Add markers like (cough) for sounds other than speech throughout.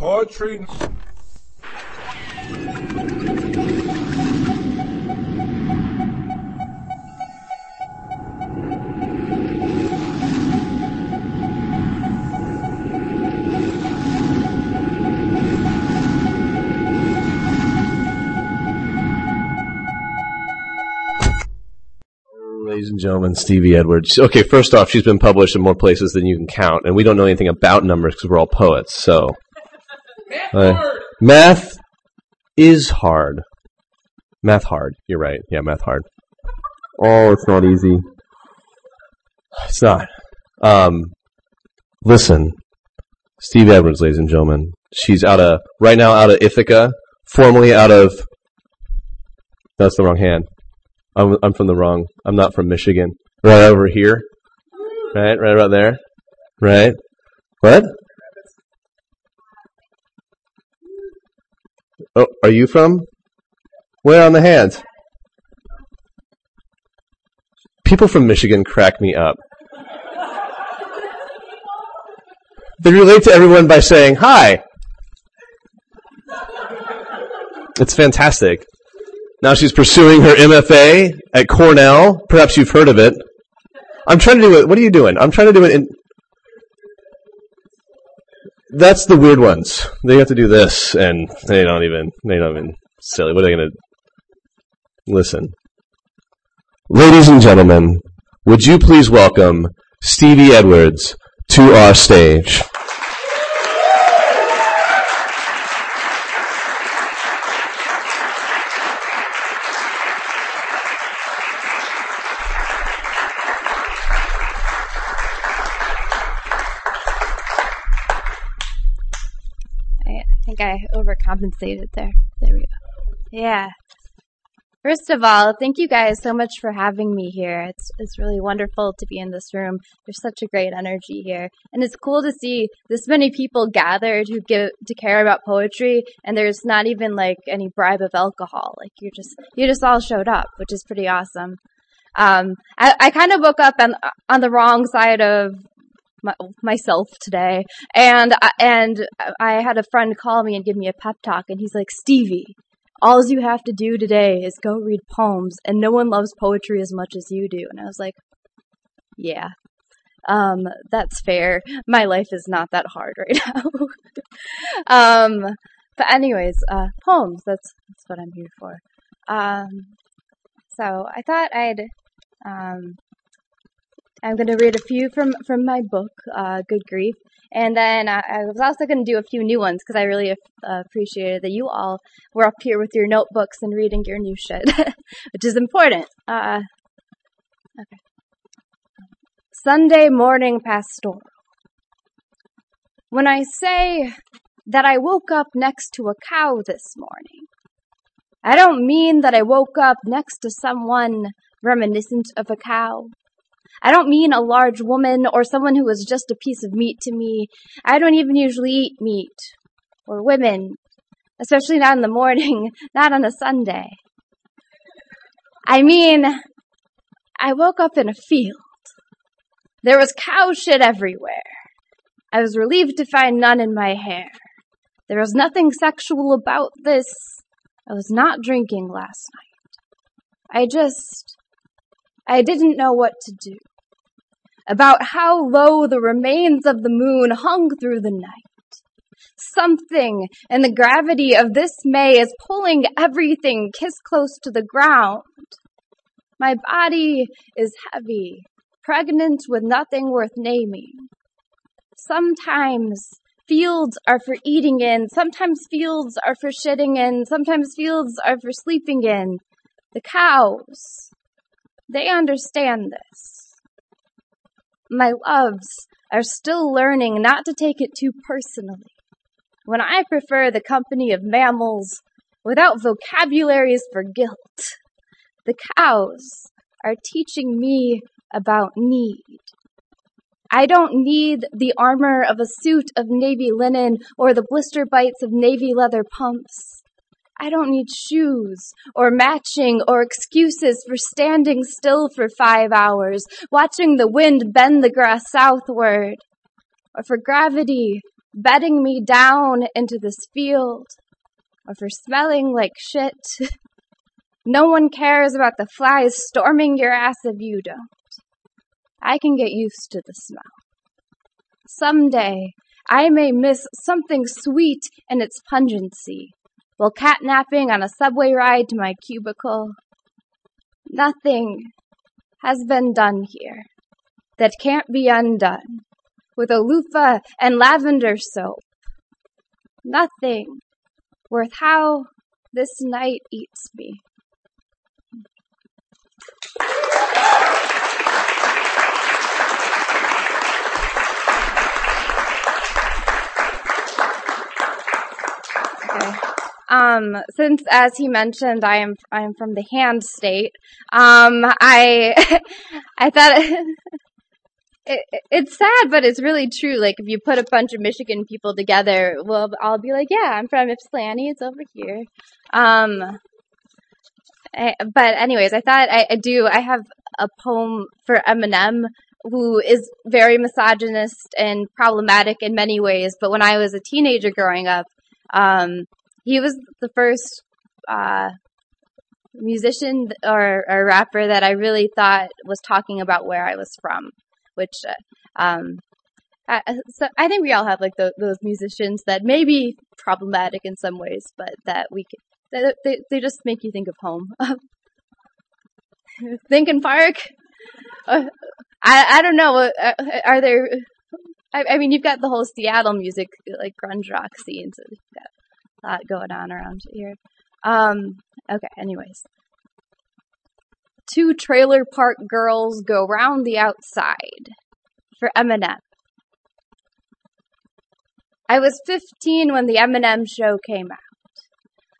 Poetry. Ladies and gentlemen, Stevie Edwards. Okay, first off, she's been published in more places than you can count, and we don't know anything about numbers because we're all poets. So, math is hard. Math hard. You're right. Yeah, math hard. Oh, it's not easy. It's not. Um, listen, Steve Edwards, ladies and gentlemen. She's out of right now out of Ithaca, formerly out of. That's the wrong hand. I'm, I'm from the wrong. I'm not from Michigan. Right over here. Right, right about there. Right. What? Oh, are you from? Where on the hands? People from Michigan crack me up. They relate to everyone by saying hi. It's fantastic. Now she's pursuing her MFA at Cornell. Perhaps you've heard of it. I'm trying to do it. What are you doing? I'm trying to do it in. That's the weird ones. They have to do this, and they don't even. They don't even. Silly. What are they to? Listen. Ladies and gentlemen, would you please welcome Stevie Edwards to our stage? I think I overcompensated there. There we go. Yeah. First of all, thank you guys so much for having me here. It's it's really wonderful to be in this room. There's such a great energy here, and it's cool to see this many people gathered who give to care about poetry. And there's not even like any bribe of alcohol. Like you just you just all showed up, which is pretty awesome. Um, I, I kind of woke up on on the wrong side of my, myself today, and I, and I had a friend call me and give me a pep talk, and he's like, Stevie, all you have to do today is go read poems, and no one loves poetry as much as you do. And I was like, yeah, um, that's fair. My life is not that hard right (laughs) now. um, but anyways, uh, poems. That's that's what I'm here for. Um, so I thought I'd um, I'm going to read a few from from my book, uh, Good Grief, and then I, I was also going to do a few new ones because I really uh, appreciated that you all were up here with your notebooks and reading your new shit, (laughs) which is important. Uh, okay. Sunday morning pastoral. When I say that I woke up next to a cow this morning, I don't mean that I woke up next to someone reminiscent of a cow. I don't mean a large woman or someone who is just a piece of meat to me. I don't even usually eat meat or women, especially not in the morning, (laughs) not on a Sunday. I mean, I woke up in a field. There was cow shit everywhere. I was relieved to find none in my hair. There was nothing sexual about this. I was not drinking last night. I just, I didn't know what to do. About how low the remains of the moon hung through the night. Something in the gravity of this May is pulling everything kiss close to the ground. My body is heavy, pregnant with nothing worth naming. Sometimes fields are for eating in, sometimes fields are for shitting in, sometimes fields are for sleeping in. The cows, they understand this. My loves are still learning not to take it too personally. When I prefer the company of mammals without vocabularies for guilt, the cows are teaching me about need. I don't need the armor of a suit of navy linen or the blister bites of navy leather pumps. I don't need shoes or matching or excuses for standing still for five hours, watching the wind bend the grass southward, or for gravity bedding me down into this field, or for smelling like shit. (laughs) no one cares about the flies storming your ass if you don't. I can get used to the smell. Someday, I may miss something sweet in its pungency while catnapping on a subway ride to my cubicle. Nothing has been done here that can't be undone with a loofah and lavender soap. Nothing worth how this night eats me. Okay. Um, since, as he mentioned, I am I am from the hand state. Um, I (laughs) I thought (laughs) it, it's sad, but it's really true. Like if you put a bunch of Michigan people together, well, I'll be like, yeah, I'm from Ypsilanti. It's over here. Um, I, but anyways, I thought I, I do. I have a poem for Eminem who is very misogynist and problematic in many ways. But when I was a teenager growing up, um, he was the first uh, musician or, or, rapper that I really thought was talking about where I was from, which uh, um, I, so I think we all have like the, those musicians that may be problematic in some ways, but that we can, they, they just make you think of home. (laughs) Linkin Park. Uh, I I don't know. Uh, are there? I, I, mean, you've got the whole Seattle music like grunge rock scene, so got lot going on around here. Um, okay, anyways. Two trailer park girls go round the outside for Eminem. I was 15 when the Eminem show came out.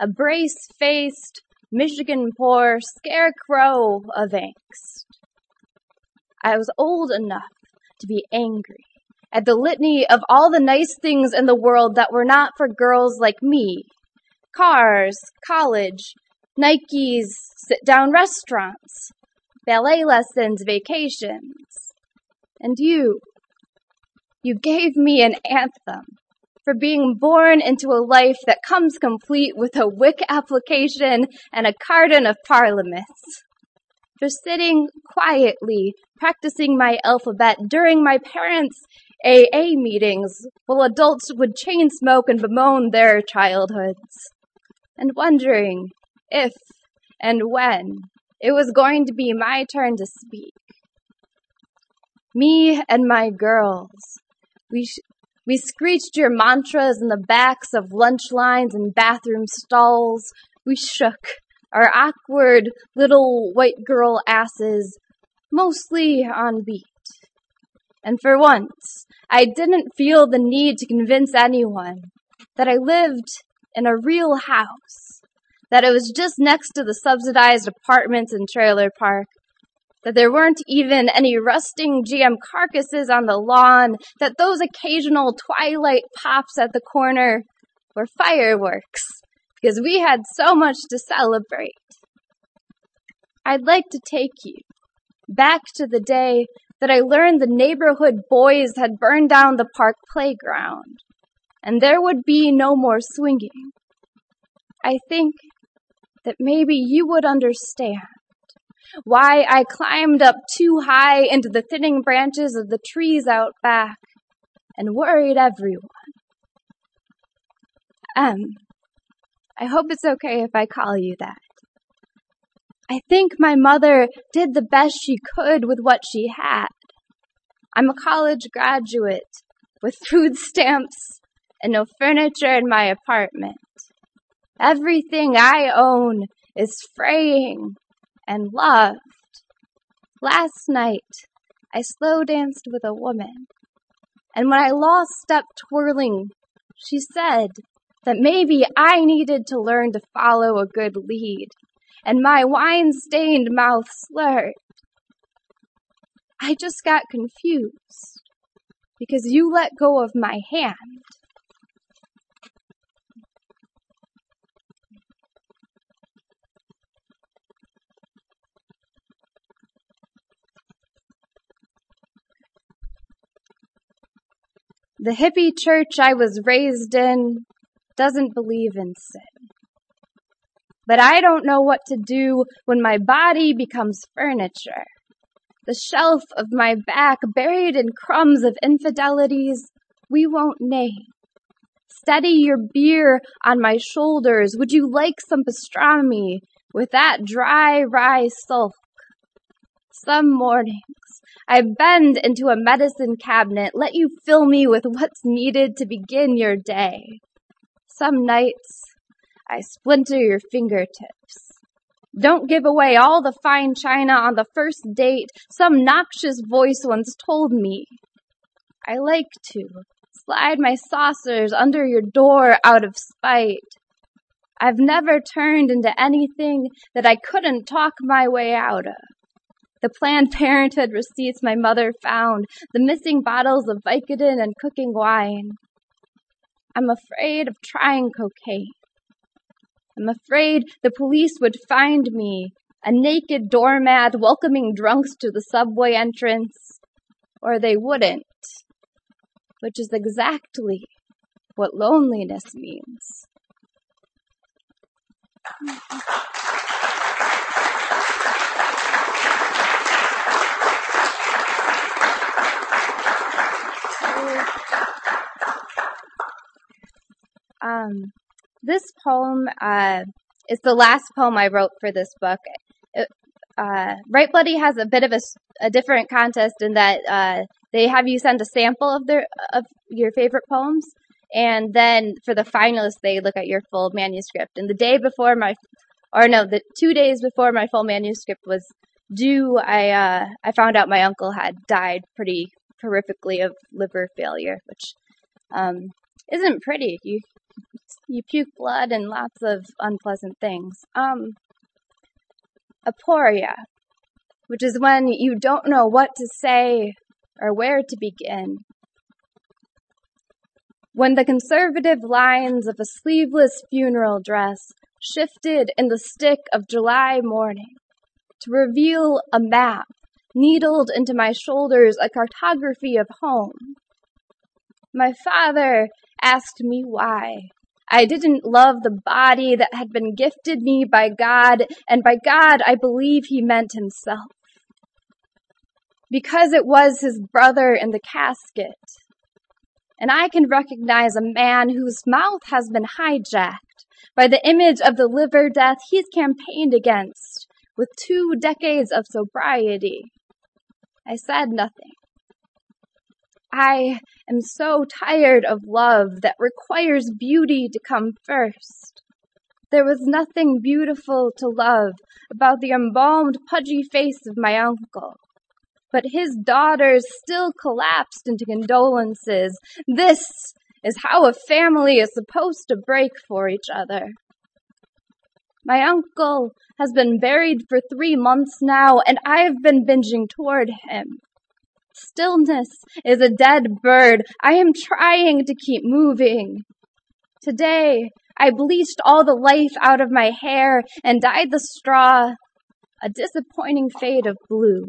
A brace faced, Michigan poor scarecrow of angst. I was old enough to be angry at the litany of all the nice things in the world that were not for girls like me. Cars, college, Nikes, sit down restaurants, ballet lessons, vacations. And you, you gave me an anthem for being born into a life that comes complete with a WIC application and a carton of parliaments. For sitting quietly practicing my alphabet during my parents' AA meetings while adults would chain smoke and bemoan their childhoods, and wondering if and when it was going to be my turn to speak. Me and my girls, we, sh- we screeched your mantras in the backs of lunch lines and bathroom stalls. We shook our awkward little white girl asses, mostly on beat. And for once, I didn't feel the need to convince anyone that I lived in a real house, that it was just next to the subsidized apartments and trailer park, that there weren't even any rusting GM carcasses on the lawn, that those occasional twilight pops at the corner were fireworks, because we had so much to celebrate. I'd like to take you back to the day that I learned the neighborhood boys had burned down the park playground, and there would be no more swinging. I think that maybe you would understand why I climbed up too high into the thinning branches of the trees out back and worried everyone. Um, I hope it's okay if I call you that. I think my mother did the best she could with what she had. I'm a college graduate with food stamps and no furniture in my apartment. Everything I own is fraying and loved. Last night, I slow danced with a woman, and when I lost step twirling, she said that maybe I needed to learn to follow a good lead and my wine stained mouth slurred. I just got confused because you let go of my hand. The hippie church I was raised in doesn't believe in sin. But I don't know what to do when my body becomes furniture. The shelf of my back buried in crumbs of infidelities we won't name. Steady your beer on my shoulders. Would you like some pastrami with that dry rye sulk? Some mornings I bend into a medicine cabinet, let you fill me with what's needed to begin your day. Some nights I splinter your fingertips. Don't give away all the fine china on the first date, some noxious voice once told me. I like to slide my saucers under your door out of spite. I've never turned into anything that I couldn't talk my way out of. The Planned Parenthood receipts my mother found, the missing bottles of Vicodin and cooking wine. I'm afraid of trying cocaine. I'm afraid the police would find me, a naked doormat welcoming drunks to the subway entrance, or they wouldn't which is exactly what loneliness means. Um, this poem uh, is the last poem I wrote for this book. Uh, Write Bloody has a bit of a, a different contest in that uh, they have you send a sample of their of your favorite poems, and then for the finalists, they look at your full manuscript. And the day before my, or no, the two days before my full manuscript was due, I uh, I found out my uncle had died pretty horrifically of liver failure, which um, isn't pretty. You you puke blood and lots of unpleasant things. Um, aporia, which is when you don't know what to say or where to begin. When the conservative lines of a sleeveless funeral dress shifted in the stick of July morning to reveal a map needled into my shoulders a cartography of home. My father asked me why. I didn't love the body that had been gifted me by God, and by God I believe he meant himself because it was his brother in the casket. And I can recognize a man whose mouth has been hijacked by the image of the liver death he's campaigned against with two decades of sobriety. I said nothing. I am so tired of love that requires beauty to come first. There was nothing beautiful to love about the embalmed, pudgy face of my uncle but his daughters still collapsed into condolences. This is how a family is supposed to break for each other. My uncle has been buried for three months now, and I've been binging toward him. Stillness is a dead bird. I am trying to keep moving. Today, I bleached all the life out of my hair and dyed the straw a disappointing fade of blue.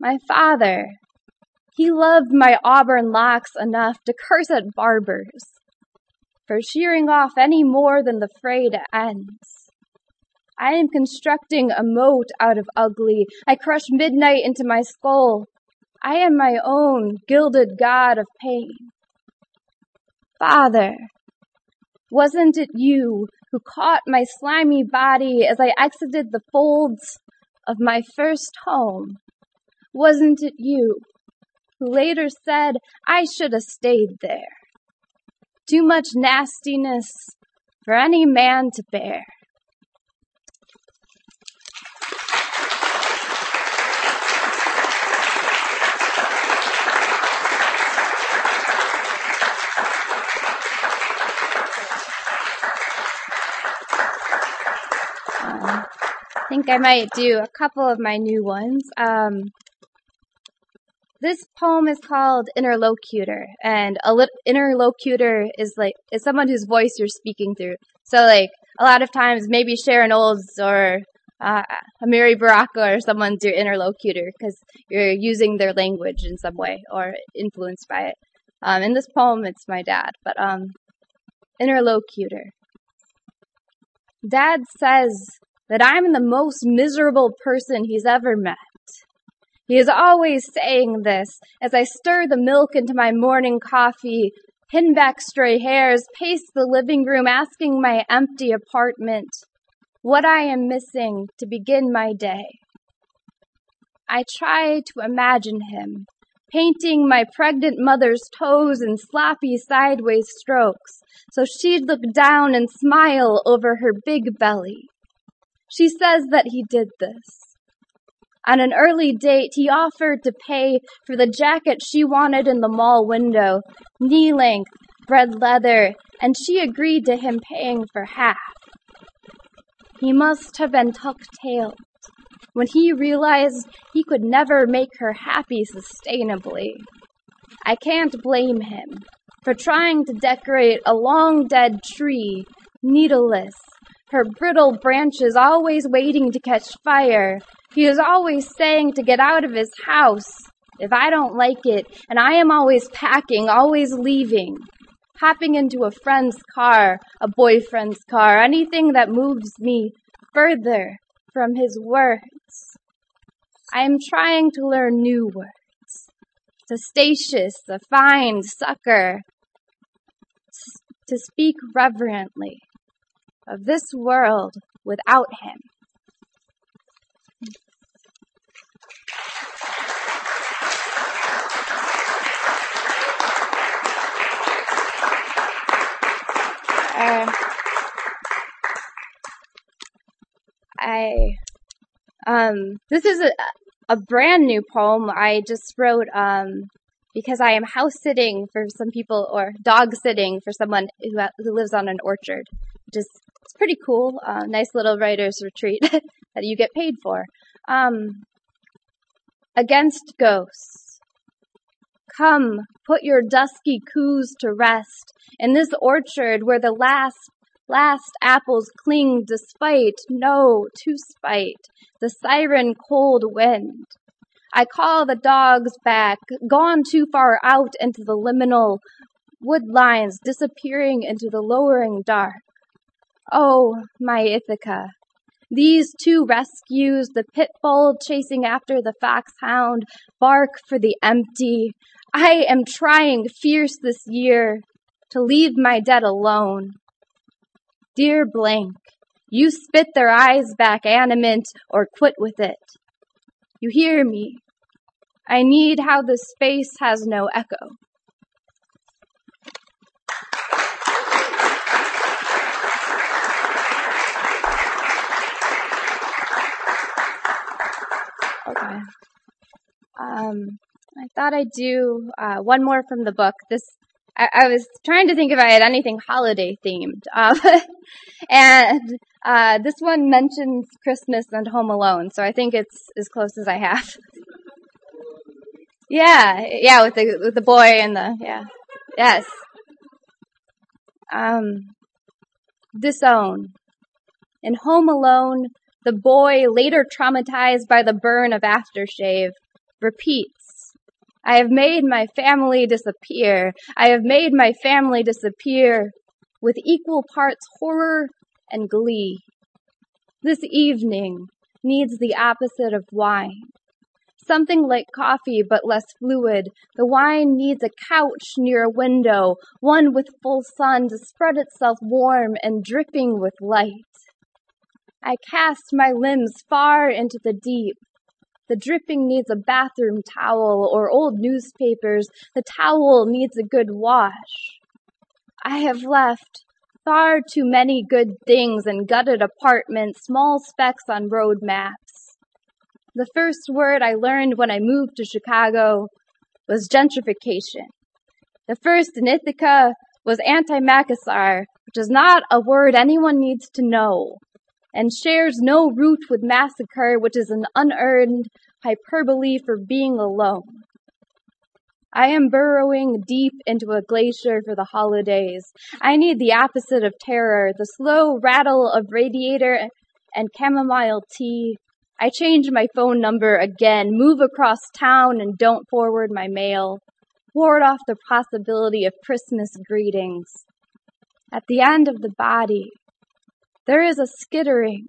My father, he loved my auburn locks enough to curse at barbers for shearing off any more than the frayed ends. I am constructing a moat out of ugly. I crush midnight into my skull. I am my own gilded god of pain. Father, wasn't it you who caught my slimy body as I exited the folds of my first home wasn't it you who later said I should have stayed there? Too much nastiness for any man to bear. Um, I think I might do a couple of my new ones. Um, this poem is called Interlocutor, and a li- interlocutor is like is someone whose voice you're speaking through. So like a lot of times, maybe Sharon Olds or uh, Amiri Baraka or someone's your interlocutor because you're using their language in some way or influenced by it. Um, in this poem, it's my dad, but um, interlocutor. Dad says that I'm the most miserable person he's ever met. He is always saying this as I stir the milk into my morning coffee, pin back stray hairs, pace the living room, asking my empty apartment what I am missing to begin my day. I try to imagine him painting my pregnant mother's toes in sloppy sideways strokes so she'd look down and smile over her big belly. She says that he did this. On an early date, he offered to pay for the jacket she wanted in the mall window, knee length, red leather, and she agreed to him paying for half. He must have been tuck-tailed when he realized he could never make her happy sustainably. I can't blame him for trying to decorate a long dead tree, needleless, her brittle branches always waiting to catch fire. He is always saying to get out of his house if I don't like it, and I am always packing, always leaving hopping into a friend's car, a boyfriend's car, anything that moves me further from his words. I am trying to learn new words. Testaceous, the fine, sucker. To speak reverently of this world without him. Uh, I um this is a a brand new poem I just wrote um because I am house sitting for some people or dog sitting for someone who who lives on an orchard. Just it's pretty cool. Uh, nice little writer's retreat (laughs) that you get paid for. Um, against ghosts. Come, put your dusky coos to rest in this orchard where the last last apples cling despite, no, to spite, the siren cold wind. I call the dogs back, gone too far out into the liminal wood lines, disappearing into the lowering dark. Oh, my Ithaca. These two rescues, the pit bull chasing after the foxhound, bark for the empty. I am trying fierce this year to leave my dead alone. Dear blank, you spit their eyes back animate or quit with it. You hear me. I need how the space has no echo. Okay. Um, I thought I'd do uh, one more from the book. This I, I, was trying to think if I had anything holiday themed, uh, (laughs) and uh, this one mentions Christmas and Home Alone, so I think it's as close as I have. (laughs) yeah, yeah, with the with the boy and the yeah, yes. Um, disown. In Home Alone, the boy, later traumatized by the burn of aftershave, repeats, I have made my family disappear. I have made my family disappear with equal parts horror and glee. This evening needs the opposite of wine. Something like coffee, but less fluid. The wine needs a couch near a window, one with full sun to spread itself warm and dripping with light. I cast my limbs far into the deep. The dripping needs a bathroom towel or old newspapers. The towel needs a good wash. I have left far too many good things in gutted apartments, small specks on road maps. The first word I learned when I moved to Chicago was gentrification. The first in Ithaca was antimacassar, which is not a word anyone needs to know and shares no root with massacre, which is an unearned hyperbole for being alone. I am burrowing deep into a glacier for the holidays. I need the opposite of terror, the slow rattle of radiator and chamomile tea. I change my phone number again, move across town and don't forward my mail, ward off the possibility of Christmas greetings. At the end of the body, there is a skittering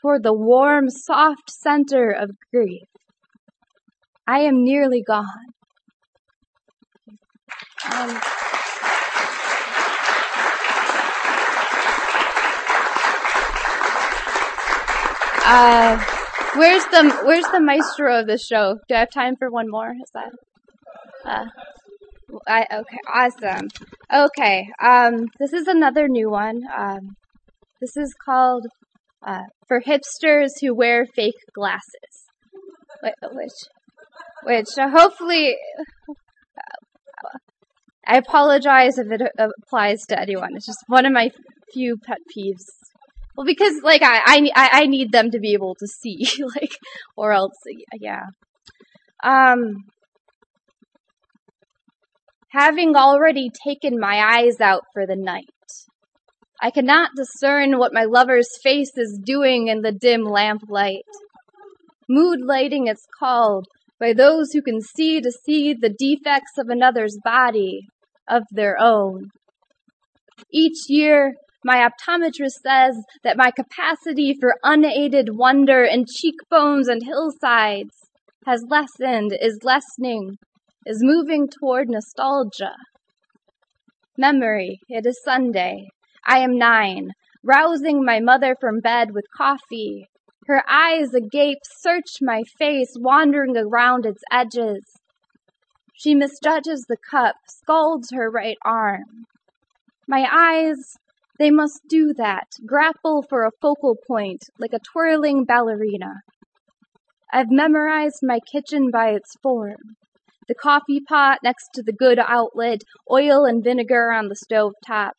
toward the warm, soft center of grief. I am nearly gone. Um, uh, where's the where's the maestro of the show? Do I have time for one more? Is that? Uh, I, okay, awesome. Okay, um, this is another new one. Um, this is called uh, for hipsters who wear fake glasses, which, which uh, hopefully, I apologize if it applies to anyone. It's just one of my few pet peeves. Well, because like I, I, I need them to be able to see, (laughs) like, or else, yeah. Um, having already taken my eyes out for the night. I cannot discern what my lover's face is doing in the dim lamplight. Mood lighting is called by those who can see to see the defects of another's body, of their own. Each year, my optometrist says that my capacity for unaided wonder in cheekbones and hillsides has lessened, is lessening, is moving toward nostalgia. Memory, it is Sunday. I am nine, rousing my mother from bed with coffee. Her eyes agape search my face, wandering around its edges. She misjudges the cup, scalds her right arm. My eyes, they must do that, grapple for a focal point, like a twirling ballerina. I've memorized my kitchen by its form. The coffee pot next to the good outlet, oil and vinegar on the stove top.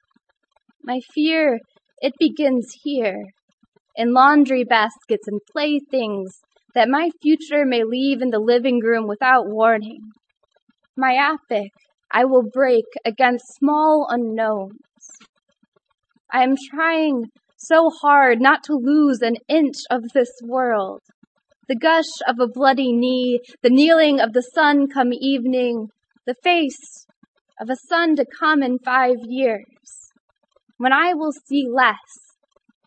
My fear, it begins here, in laundry baskets and playthings that my future may leave in the living room without warning. Myopic, I will break against small unknowns. I am trying so hard not to lose an inch of this world. The gush of a bloody knee, the kneeling of the sun come evening, the face of a son to come in five years when I will see less,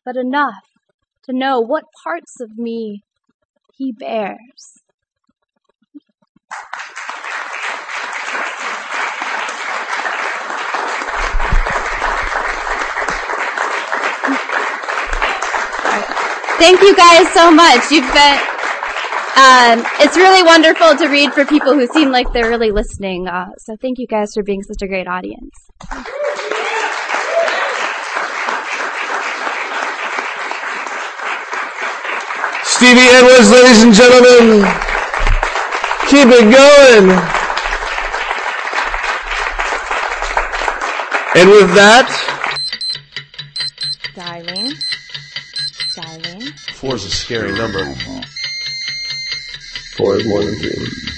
but enough to know what parts of me he bears. Thank you guys so much. You've been, um, it's really wonderful to read for people who seem like they're really listening. Uh, so thank you guys for being such a great audience. Stevie Edwards, ladies and gentlemen. Keep it going. And with that, dialing, dialing. Four is a scary number. Four is more than three.